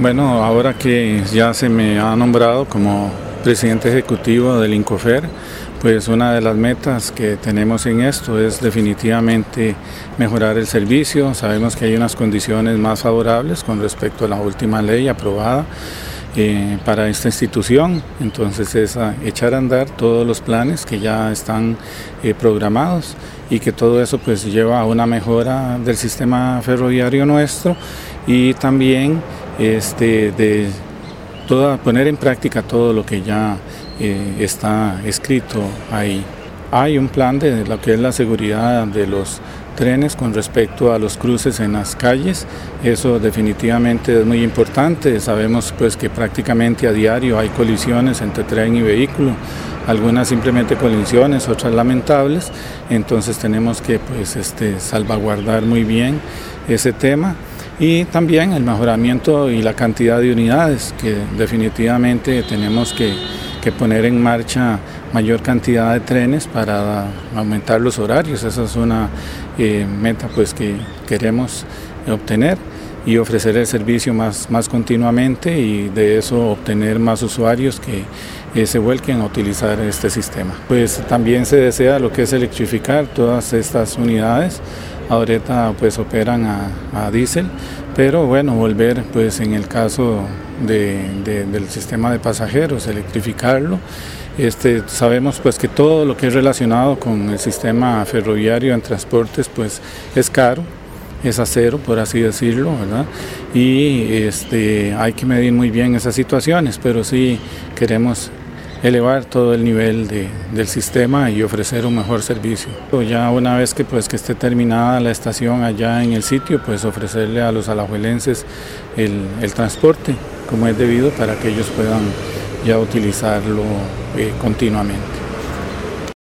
Bueno, ahora que ya se me ha nombrado como presidente ejecutivo del INCOFER, pues una de las metas que tenemos en esto es definitivamente mejorar el servicio. Sabemos que hay unas condiciones más favorables con respecto a la última ley aprobada eh, para esta institución. Entonces es echar a andar todos los planes que ya están eh, programados y que todo eso pues lleva a una mejora del sistema ferroviario nuestro y también este, de toda, poner en práctica todo lo que ya eh, está escrito ahí. Hay un plan de lo que es la seguridad de los trenes con respecto a los cruces en las calles. Eso definitivamente es muy importante. Sabemos pues que prácticamente a diario hay colisiones entre tren y vehículo, algunas simplemente colisiones, otras lamentables. Entonces tenemos que pues este salvaguardar muy bien ese tema y también el mejoramiento y la cantidad de unidades que definitivamente tenemos que que poner en marcha mayor cantidad de trenes para aumentar los horarios. Esa es una eh, meta pues, que queremos obtener y ofrecer el servicio más, más continuamente y de eso obtener más usuarios que eh, se vuelquen a utilizar este sistema. Pues también se desea lo que es electrificar todas estas unidades. Ahorita pues operan a, a diésel, pero bueno, volver pues en el caso del sistema de pasajeros, electrificarlo. Este, sabemos pues que todo lo que es relacionado con el sistema ferroviario en transportes pues es caro, es acero por así decirlo, ¿verdad? Y este, hay que medir muy bien esas situaciones, pero sí queremos elevar todo el nivel del sistema y ofrecer un mejor servicio. Ya una vez que, pues, que esté terminada la estación allá en el sitio, pues ofrecerle a los alajuelenses el, el transporte como es debido para que ellos puedan ya utilizarlo eh, continuamente.